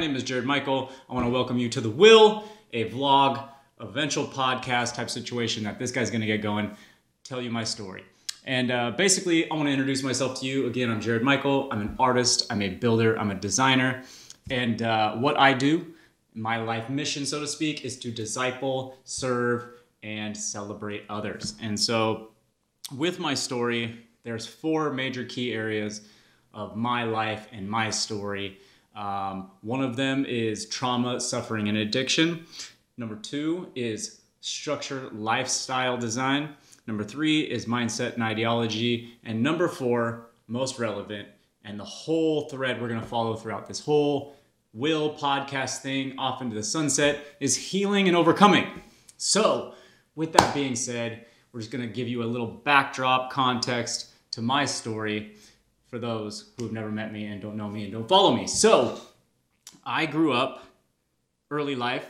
name is Jared Michael. I want to welcome you to The Will, a vlog, eventual podcast type situation that this guy's going to get going, tell you my story. And uh, basically, I want to introduce myself to you. Again, I'm Jared Michael. I'm an artist, I'm a builder, I'm a designer. And uh, what I do, my life mission, so to speak, is to disciple, serve, and celebrate others. And so, with my story, there's four major key areas of my life and my story. Um, one of them is trauma, suffering, and addiction. Number two is structure, lifestyle design. Number three is mindset and ideology. And number four, most relevant, and the whole thread we're going to follow throughout this whole will podcast thing off into the sunset is healing and overcoming. So, with that being said, we're just going to give you a little backdrop context to my story for those who have never met me and don't know me and don't follow me. So, I grew up early life,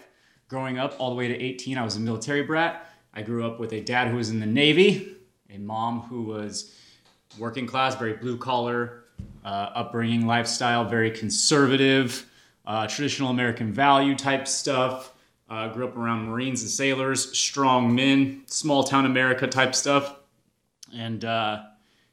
growing up all the way to 18. I was a military brat. I grew up with a dad who was in the Navy, a mom who was working class, very blue collar, uh, upbringing, lifestyle, very conservative, uh, traditional American value type stuff. Uh, grew up around Marines and sailors, strong men, small town America type stuff. And uh,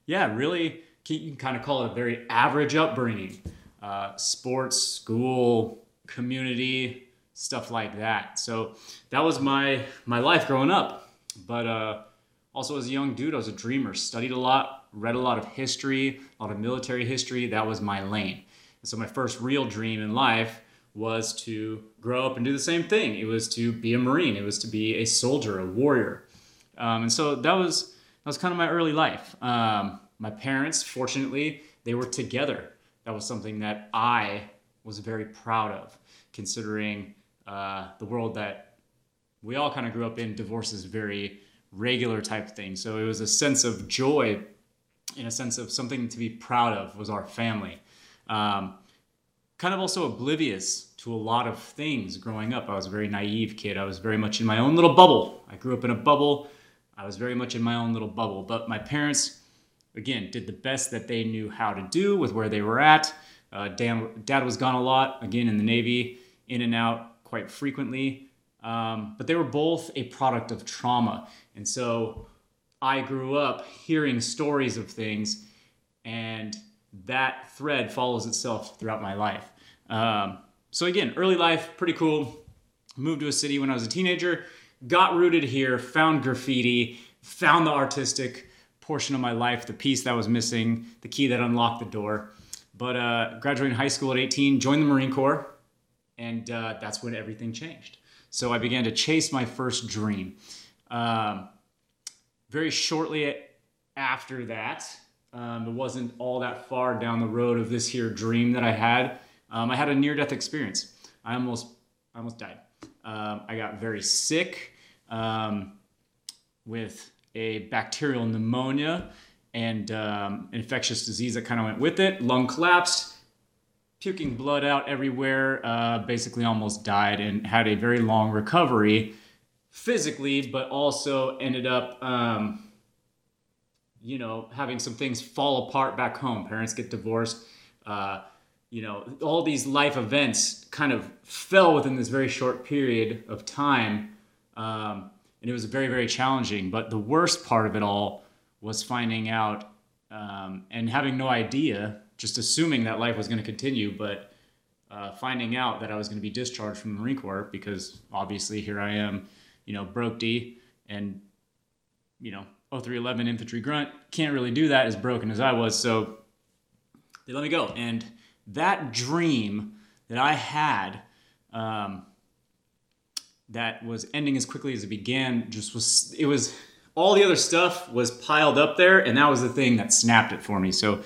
yeah, really, you can kind of call it a very average upbringing. Uh, sports, school, community, stuff like that. So that was my my life growing up. But uh, also as a young dude, I was a dreamer. Studied a lot, read a lot of history, a lot of military history. That was my lane. And so my first real dream in life was to grow up and do the same thing. It was to be a Marine. It was to be a soldier, a warrior. Um, and so that was that was kind of my early life. Um, my parents, fortunately, they were together. That was something that I was very proud of, considering uh, the world that we all kind of grew up in. Divorce is very regular type thing. So it was a sense of joy, in a sense of something to be proud of, was our family. Um, kind of also oblivious to a lot of things growing up. I was a very naive kid. I was very much in my own little bubble. I grew up in a bubble. I was very much in my own little bubble. But my parents, again, did the best that they knew how to do with where they were at. Uh, Dan, dad was gone a lot, again, in the Navy, in and out quite frequently. Um, but they were both a product of trauma. And so I grew up hearing stories of things, and that thread follows itself throughout my life. Um, so, again, early life, pretty cool. Moved to a city when I was a teenager, got rooted here, found graffiti, found the artistic portion of my life, the piece that was missing, the key that unlocked the door. But uh, graduating high school at 18, joined the Marine Corps, and uh, that's when everything changed. So I began to chase my first dream. Um, very shortly after that, um, it wasn't all that far down the road of this here dream that I had. Um, I had a near-death experience. I almost, I almost died. Um, I got very sick um, with a bacterial pneumonia and um, infectious disease that kind of went with it. Lung collapsed, puking blood out everywhere. Uh, basically, almost died and had a very long recovery physically, but also ended up um, you know, having some things fall apart back home. Parents get divorced. Uh, you know, all these life events kind of fell within this very short period of time. Um, and it was very, very challenging. But the worst part of it all was finding out um, and having no idea, just assuming that life was going to continue, but uh, finding out that I was going to be discharged from the Marine Corps because obviously here I am, you know, broke D and, you know, 0311 infantry grunt. Can't really do that as broken as I was. So they let me go. And that dream that I had um, that was ending as quickly as it began just was, it was, all the other stuff was piled up there. And that was the thing that snapped it for me. So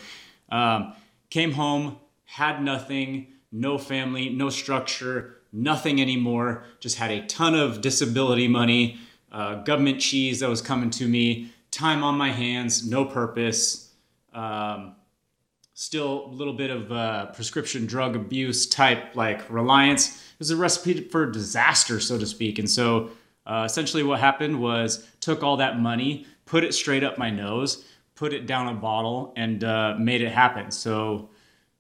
um, came home, had nothing, no family, no structure, nothing anymore. Just had a ton of disability money uh, government cheese that was coming to me, time on my hands, no purpose, um, still a little bit of uh, prescription drug abuse type like reliance. Was a recipe for disaster, so to speak. And so uh, essentially what happened was took all that money, put it straight up my nose, put it down a bottle, and uh, made it happen. So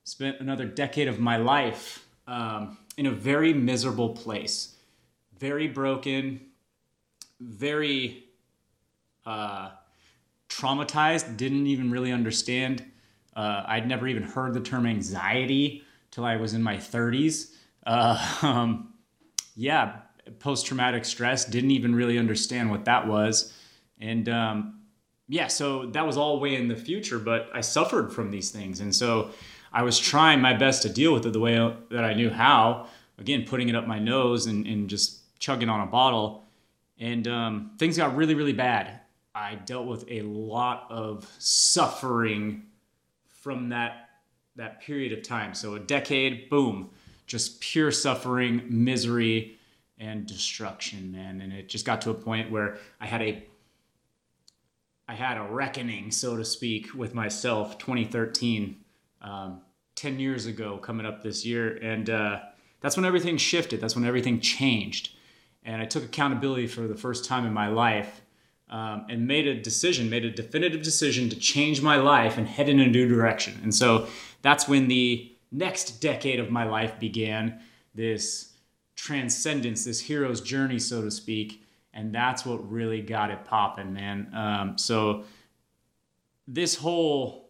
spent another decade of my life um, in a very miserable place, very broken, very uh, traumatized, didn't even really understand. Uh, I'd never even heard the term anxiety till I was in my 30s. Uh, um, yeah, post traumatic stress, didn't even really understand what that was. And um, yeah, so that was all way in the future, but I suffered from these things. And so I was trying my best to deal with it the way that I knew how. Again, putting it up my nose and, and just chugging on a bottle. And um, things got really, really bad. I dealt with a lot of suffering from that that period of time. So a decade, boom, just pure suffering, misery, and destruction, man. And it just got to a point where I had a I had a reckoning, so to speak, with myself. 2013, um, 10 years ago, coming up this year, and uh, that's when everything shifted. That's when everything changed, and I took accountability for the first time in my life um, and made a decision, made a definitive decision to change my life and head in a new direction. And so that's when the next decade of my life began this transcendence, this hero's journey, so to speak. And that's what really got it popping, man. Um, so this whole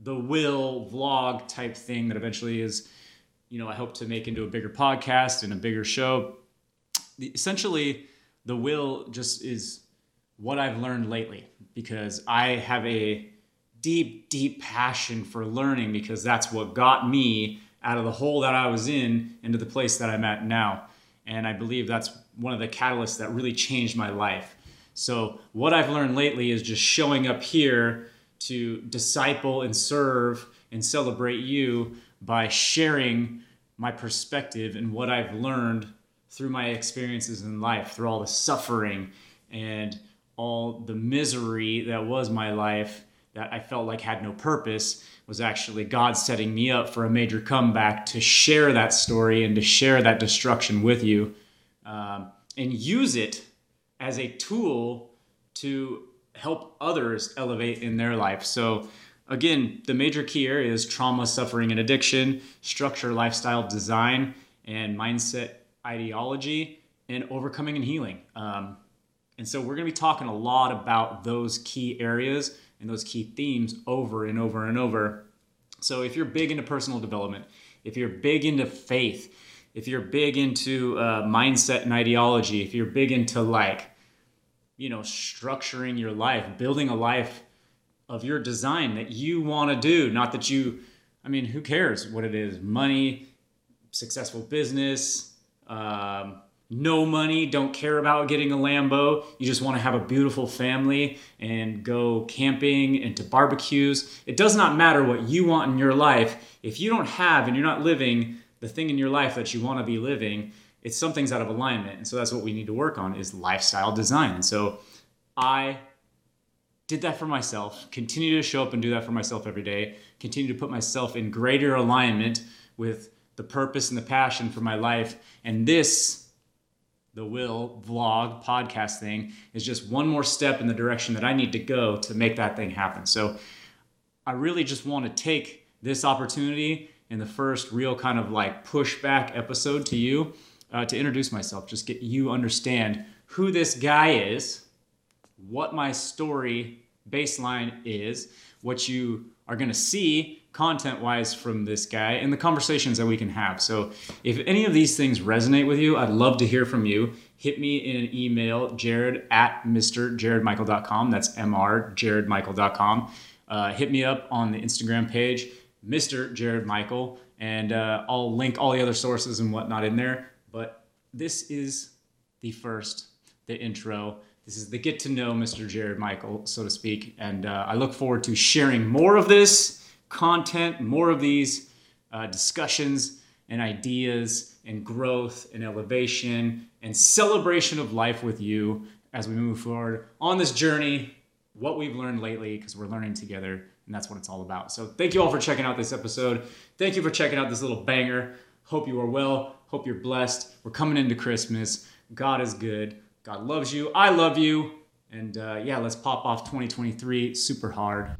the will vlog type thing that eventually is, you know, I hope to make into a bigger podcast and a bigger show. Essentially, the will just is what I've learned lately because I have a deep, deep passion for learning because that's what got me out of the hole that I was in into the place that I'm at now. And I believe that's one of the catalysts that really changed my life. So, what I've learned lately is just showing up here to disciple and serve and celebrate you by sharing my perspective and what I've learned through my experiences in life, through all the suffering and all the misery that was my life that I felt like had no purpose was actually God setting me up for a major comeback to share that story and to share that destruction with you um, and use it as a tool to help others elevate in their life. So, again, the major key areas trauma, suffering, and addiction, structure, lifestyle, design, and mindset ideology, and overcoming and healing. Um, and so we're going to be talking a lot about those key areas and those key themes over and over and over. So if you're big into personal development, if you're big into faith, if you're big into uh, mindset and ideology, if you're big into like, you know, structuring your life, building a life of your design that you want to do, not that you, I mean, who cares what it is? Money, successful business, um, no money, don't care about getting a Lambo. You just want to have a beautiful family and go camping and to barbecues. It does not matter what you want in your life. If you don't have and you're not living the thing in your life that you want to be living, it's something's out of alignment. And so that's what we need to work on is lifestyle design. And so I did that for myself, continue to show up and do that for myself every day, continue to put myself in greater alignment with the purpose and the passion for my life. And this the will vlog podcast thing is just one more step in the direction that I need to go to make that thing happen. So I really just want to take this opportunity in the first real kind of like pushback episode to you uh, to introduce myself, just get you understand who this guy is, what my story baseline is, what you are going to see content wise from this guy and the conversations that we can have. So, if any of these things resonate with you, I'd love to hear from you. Hit me in an email, jared at mrjaredmichael.com. That's mrjaredmichael.com. Uh, hit me up on the Instagram page, Mr. Jared Michael, and uh, I'll link all the other sources and whatnot in there. But this is the first, the intro. This is the get to know Mr. Jared Michael, so to speak. And uh, I look forward to sharing more of this content, more of these uh, discussions and ideas and growth and elevation and celebration of life with you as we move forward on this journey, what we've learned lately, because we're learning together, and that's what it's all about. So, thank you all for checking out this episode. Thank you for checking out this little banger. Hope you are well. Hope you're blessed. We're coming into Christmas. God is good. God loves you. I love you. And uh, yeah, let's pop off 2023 super hard.